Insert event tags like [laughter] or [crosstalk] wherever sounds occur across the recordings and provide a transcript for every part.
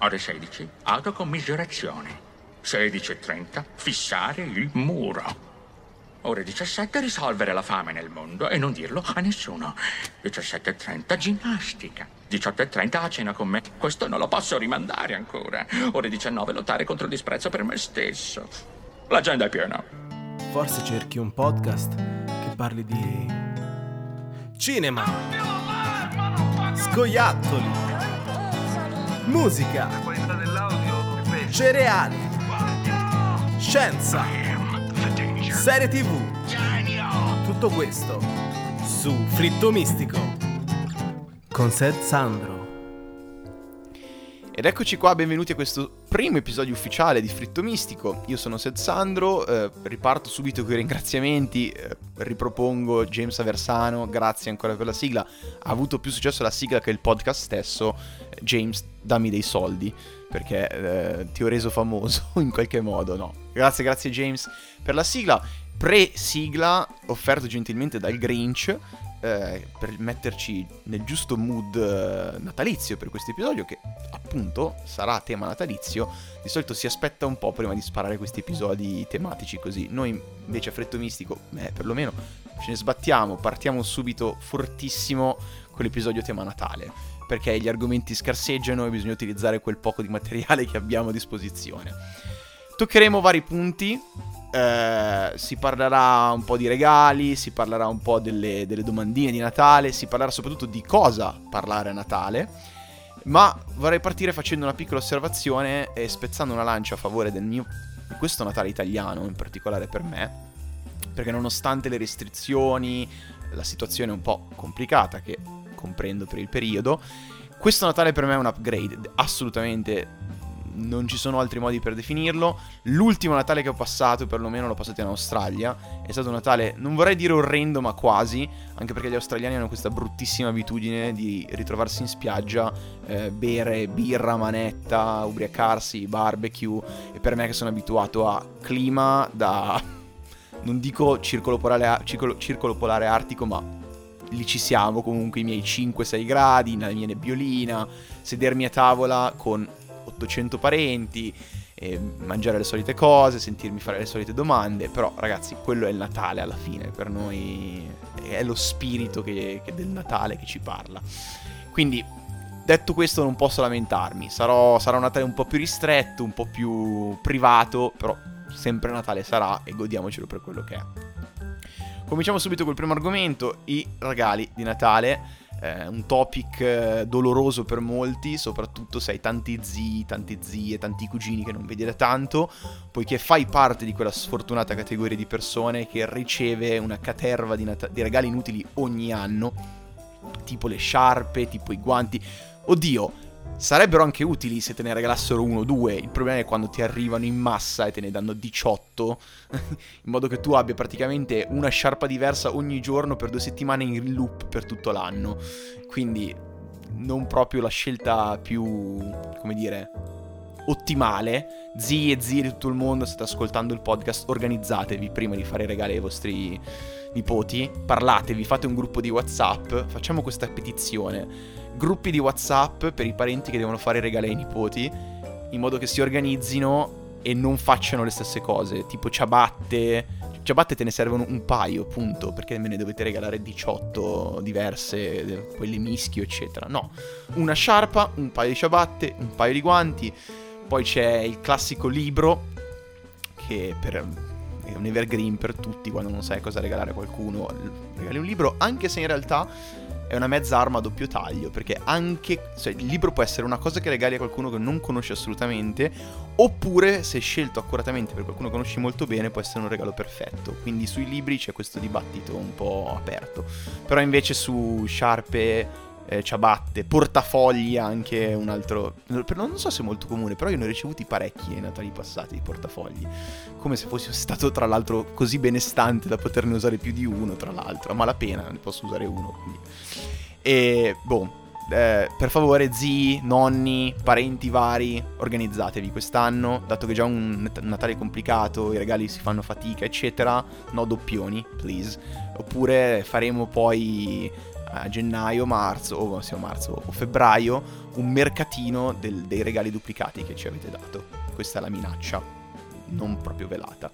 Ore 16, autocommisurazione. 16.30, fissare il muro. Ore 17, risolvere la fame nel mondo e non dirlo a nessuno. 17.30, ginnastica. 18.30, a cena con me. Questo non lo posso rimandare ancora. Ore 19, lottare contro il disprezzo per me stesso. L'agenda è piena. Forse cerchi un podcast che parli di cinema, scoiattoli, musica, cereali, scienza, serie tv. Tutto questo su Fritto Mistico. Con Sed Sandro. Ed eccoci qua, benvenuti a questo primo episodio ufficiale di Fritto Mistico. Io sono Sed Sandro, eh, riparto subito con i ringraziamenti, eh, ripropongo James Aversano, grazie ancora per la sigla. Ha avuto più successo la sigla che il podcast stesso. James, dammi dei soldi, perché eh, ti ho reso famoso [laughs] in qualche modo, no? Grazie, grazie James per la sigla. Pre-sigla offerto gentilmente dal Grinch eh, per metterci nel giusto mood eh, natalizio per questo episodio che appunto sarà tema natalizio di solito si aspetta un po' prima di sparare questi episodi tematici così. Noi invece a Fretto Mistico eh, perlomeno ce ne sbattiamo partiamo subito fortissimo con l'episodio tema Natale perché gli argomenti scarseggiano e bisogna utilizzare quel poco di materiale che abbiamo a disposizione. Toccheremo vari punti eh, si parlerà un po' di regali, si parlerà un po' delle, delle, domandine di Natale, si parlerà soprattutto di cosa parlare a Natale. Ma vorrei partire facendo una piccola osservazione e spezzando una lancia a favore del mio, di questo Natale italiano, in particolare per me. Perché nonostante le restrizioni, la situazione un po' complicata che comprendo per il periodo, questo Natale per me è un upgrade, assolutamente non ci sono altri modi per definirlo. L'ultimo Natale che ho passato, perlomeno l'ho passato in Australia, è stato un Natale, non vorrei dire orrendo, ma quasi, anche perché gli australiani hanno questa bruttissima abitudine di ritrovarsi in spiaggia, eh, bere birra, manetta, ubriacarsi, barbecue, e per me che sono abituato a clima da, [laughs] non dico circolo polare, circolo, circolo polare artico, ma lì ci siamo comunque i miei 5-6 gradi, la mia nebbiolina, sedermi a tavola con 800 parenti, mangiare le solite cose, sentirmi fare le solite domande, però ragazzi quello è il Natale alla fine, per noi è lo spirito che, che del Natale che ci parla. Quindi detto questo non posso lamentarmi, Sarò, sarà un Natale un po' più ristretto, un po' più privato, però sempre Natale sarà e godiamocelo per quello che è. Cominciamo subito col primo argomento, i regali di Natale eh, un topic eh, doloroso per molti, soprattutto se hai tanti zii, tante zie, tanti cugini che non vedi da tanto, poiché fai parte di quella sfortunata categoria di persone che riceve una caterva di, nat- di regali inutili ogni anno, tipo le sciarpe, tipo i guanti. Oddio, Sarebbero anche utili se te ne regalassero uno o due, il problema è quando ti arrivano in massa e te ne danno 18, [laughs] in modo che tu abbia praticamente una sciarpa diversa ogni giorno per due settimane in loop per tutto l'anno. Quindi non proprio la scelta più, come dire, ottimale. Zii e zii di tutto il mondo, state ascoltando il podcast, organizzatevi prima di fare regali ai vostri nipoti, parlatevi, fate un gruppo di WhatsApp, facciamo questa petizione gruppi di WhatsApp per i parenti che devono fare regali ai nipoti, in modo che si organizzino e non facciano le stesse cose, tipo ciabatte. Ciabatte te ne servono un paio, punto, perché me ne dovete regalare 18 diverse, quelle mischio, eccetera. No, una sciarpa, un paio di ciabatte, un paio di guanti, poi c'è il classico libro che per, è un evergreen per tutti quando non sai cosa regalare a qualcuno, regali un libro, anche se in realtà è una mezza arma a doppio taglio, perché anche cioè, il libro può essere una cosa che regali a qualcuno che non conosci assolutamente, oppure se scelto accuratamente per qualcuno che conosci molto bene può essere un regalo perfetto. Quindi sui libri c'è questo dibattito un po' aperto. Però invece su sciarpe, eh, ciabatte, portafogli anche un altro... Non so se è molto comune, però io ne ho ricevuti parecchi nei Natali passati di portafogli. Come se fossi stato tra l'altro così benestante da poterne usare più di uno, tra l'altro. A malapena ne posso usare uno, quindi... E boh, eh, per favore, zii, nonni, parenti vari, organizzatevi quest'anno, dato che è già un Natale complicato, i regali si fanno fatica, eccetera. No doppioni, please. Oppure faremo poi a gennaio, marzo, o siamo marzo o febbraio, un mercatino del, dei regali duplicati che ci avete dato. Questa è la minaccia, non proprio velata.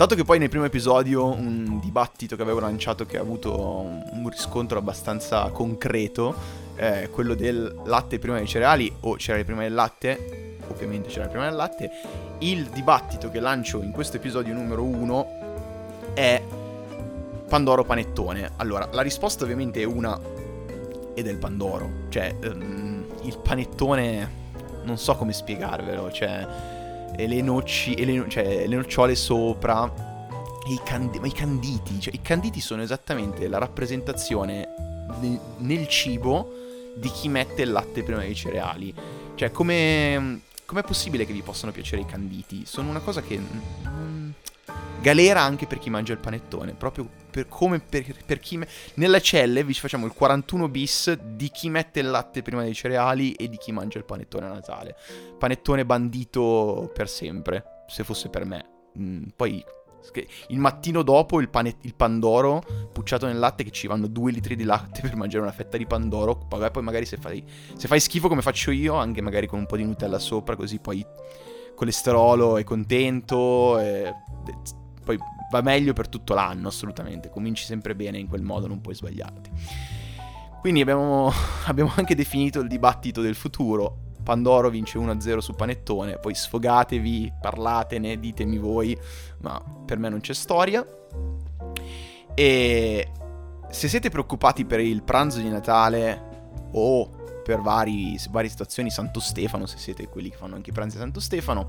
Dato che poi nel primo episodio un dibattito che avevo lanciato che ha avuto un riscontro abbastanza concreto, eh, quello del latte prima dei cereali o cereali prima del latte, ovviamente cereali prima del latte, il dibattito che lancio in questo episodio numero uno è Pandoro panettone. Allora, la risposta ovviamente è una ed è il Pandoro, cioè um, il panettone non so come spiegarvelo, cioè e le noci, e le, cioè le nocciole sopra, i, candi, ma i canditi, cioè i canditi sono esattamente la rappresentazione nel, nel cibo di chi mette il latte prima dei cereali. Cioè, come com'è possibile che vi possano piacere i canditi? Sono una cosa che... Galera anche per chi mangia il panettone, proprio per come per, per chi... Me... Nella celle vi facciamo il 41 bis di chi mette il latte prima dei cereali e di chi mangia il panettone a Natale. Panettone bandito per sempre, se fosse per me. Mm, poi il mattino dopo il, pane, il pandoro pucciato nel latte che ci vanno due litri di latte per mangiare una fetta di pandoro. Poi magari se fai, se fai schifo come faccio io, anche magari con un po' di Nutella sopra, così poi colesterolo è contento. E, poi va meglio per tutto l'anno, assolutamente. Cominci sempre bene in quel modo, non puoi sbagliarti. Quindi abbiamo, [laughs] abbiamo anche definito il dibattito del futuro Pandoro vince 1-0 su Panettone, poi sfogatevi, parlatene, ditemi voi, ma per me non c'è storia. E se siete preoccupati per il pranzo di Natale o per vari, varie situazioni Santo Stefano, se siete quelli che fanno anche i pranzi a Santo Stefano,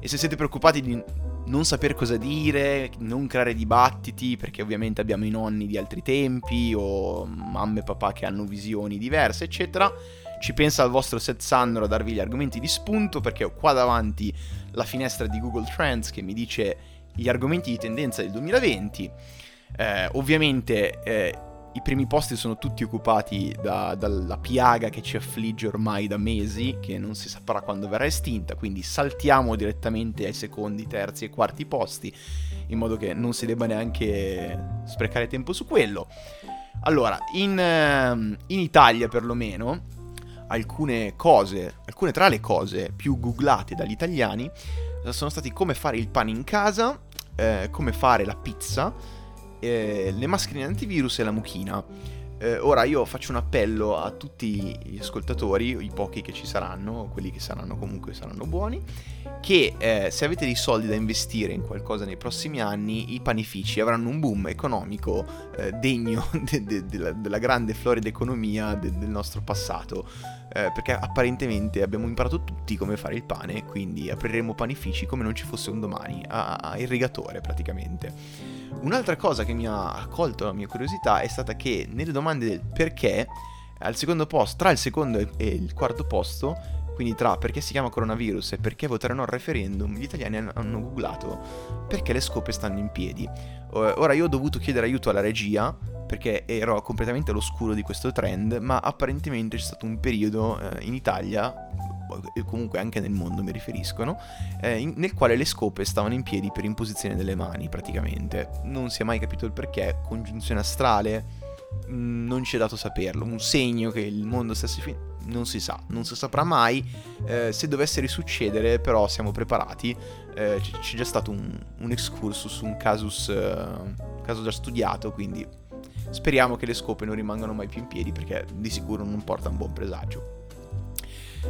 e se siete preoccupati di non sapere cosa dire, non creare dibattiti, perché ovviamente abbiamo i nonni di altri tempi o mamme e papà che hanno visioni diverse, eccetera, ci pensa il vostro set Sandro a darvi gli argomenti di spunto perché ho qua davanti la finestra di Google Trends che mi dice gli argomenti di tendenza del 2020. Eh, ovviamente eh, i primi posti sono tutti occupati da, dalla piaga che ci affligge ormai da mesi, che non si saprà quando verrà estinta, quindi saltiamo direttamente ai secondi, terzi e quarti posti, in modo che non si debba neanche sprecare tempo su quello. Allora, in, ehm, in Italia perlomeno, alcune cose, alcune tra le cose più googlate dagli italiani eh, sono stati come fare il pane in casa, eh, come fare la pizza, eh, le mascherine antivirus e la mucchina. Eh, ora io faccio un appello a tutti gli ascoltatori, i pochi che ci saranno, quelli che saranno comunque saranno buoni, che eh, se avete dei soldi da investire in qualcosa nei prossimi anni, i panifici avranno un boom economico eh, degno [laughs] de- de- de- della grande florida economia del nostro passato eh, perché apparentemente abbiamo imparato tutti come fare il pane, quindi apriremo panifici come non ci fosse un domani, a, a irrigatore praticamente. Un'altra cosa che mi ha accolto la mia curiosità è stata che nelle domande del perché, al secondo posto, tra il secondo e il quarto posto, quindi tra perché si chiama coronavirus e perché votare no al referendum, gli italiani hanno googlato perché le scope stanno in piedi. Ora io ho dovuto chiedere aiuto alla regia perché ero completamente all'oscuro di questo trend, ma apparentemente c'è stato un periodo eh, in Italia e comunque anche nel mondo mi riferiscono, eh, in, nel quale le scope stavano in piedi per imposizione delle mani praticamente. Non si è mai capito il perché, congiunzione astrale, mm, non ci è dato saperlo, un segno che il mondo stesse finendo, non si sa, non si saprà mai, eh, se dovesse risuccedere però siamo preparati, eh, c'è già stato un, un excursus, un casus, uh, caso già studiato, quindi Speriamo che le scope non rimangano mai più in piedi perché di sicuro non porta un buon presagio.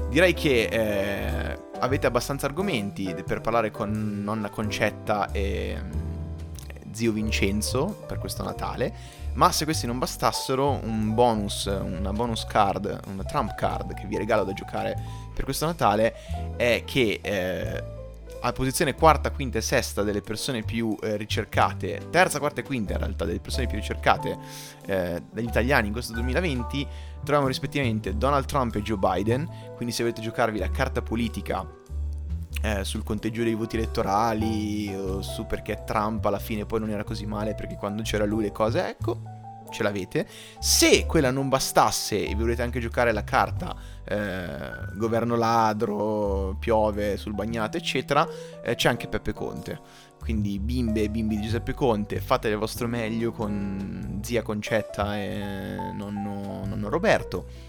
Direi che eh, avete abbastanza argomenti per parlare con nonna Concetta e mm, zio Vincenzo per questo Natale, ma se questi non bastassero, un bonus, una bonus card, una trump card che vi regalo da giocare per questo Natale è che eh, a posizione quarta, quinta e sesta delle persone più eh, ricercate, terza, quarta e quinta in realtà delle persone più ricercate eh, dagli italiani in questo 2020, troviamo rispettivamente Donald Trump e Joe Biden, quindi se volete giocarvi la carta politica eh, sul conteggio dei voti elettorali, o su perché Trump alla fine poi non era così male perché quando c'era lui le cose, ecco, ce l'avete. Se quella non bastasse e vi volete anche giocare la carta eh, governo ladro, piove sul bagnato, eccetera, eh, c'è anche Peppe Conte. Quindi bimbe e bimbi di Giuseppe Conte, fate il vostro meglio con zia Concetta e nonno, nonno Roberto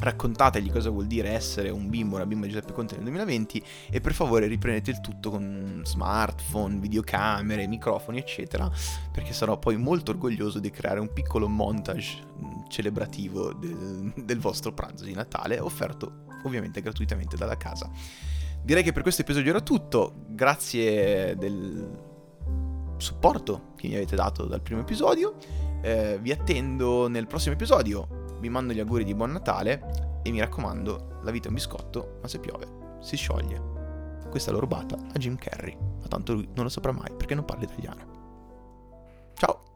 raccontategli cosa vuol dire essere un bimbo, una bimba di Giuseppe Conte nel 2020 e per favore riprendete il tutto con smartphone, videocamere, microfoni eccetera perché sarò poi molto orgoglioso di creare un piccolo montage mm, celebrativo del, del vostro pranzo di Natale offerto ovviamente gratuitamente dalla casa. Direi che per questo episodio era tutto, grazie del supporto che mi avete dato dal primo episodio, eh, vi attendo nel prossimo episodio vi mando gli auguri di buon Natale e mi raccomando, la vita è un biscotto, ma se piove si scioglie. Questa l'ho rubata a Jim Carrey, ma tanto lui non lo saprà mai perché non parla italiano. Ciao!